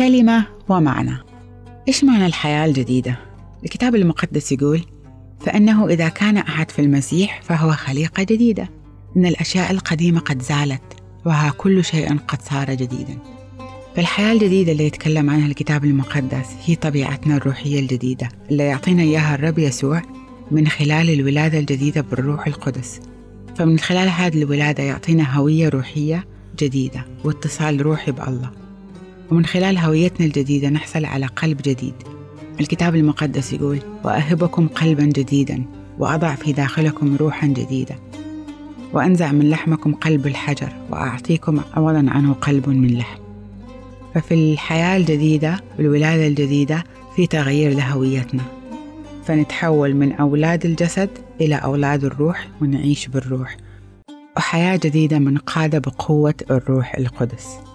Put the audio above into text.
كلمة ومعنى. إيش معنى الحياة الجديدة؟ الكتاب المقدس يقول فإنه إذا كان أحد في المسيح فهو خليقة جديدة. إن الأشياء القديمة قد زالت وها كل شيء قد صار جديدا. فالحياة الجديدة اللي يتكلم عنها الكتاب المقدس هي طبيعتنا الروحية الجديدة اللي يعطينا إياها الرب يسوع من خلال الولادة الجديدة بالروح القدس. فمن خلال هذه الولادة يعطينا هوية روحية جديدة واتصال روحي بالله. ومن خلال هويتنا الجديدة نحصل على قلب جديد. الكتاب المقدس يقول وأهبكم قلبا جديدا وأضع في داخلكم روحا جديدة. وأنزع من لحمكم قلب الحجر وأعطيكم عوضا عنه قلب من لحم. ففي الحياة الجديدة الولادة الجديدة في تغيير لهويتنا. فنتحول من أولاد الجسد إلى أولاد الروح ونعيش بالروح. وحياة جديدة منقادة بقوة الروح القدس.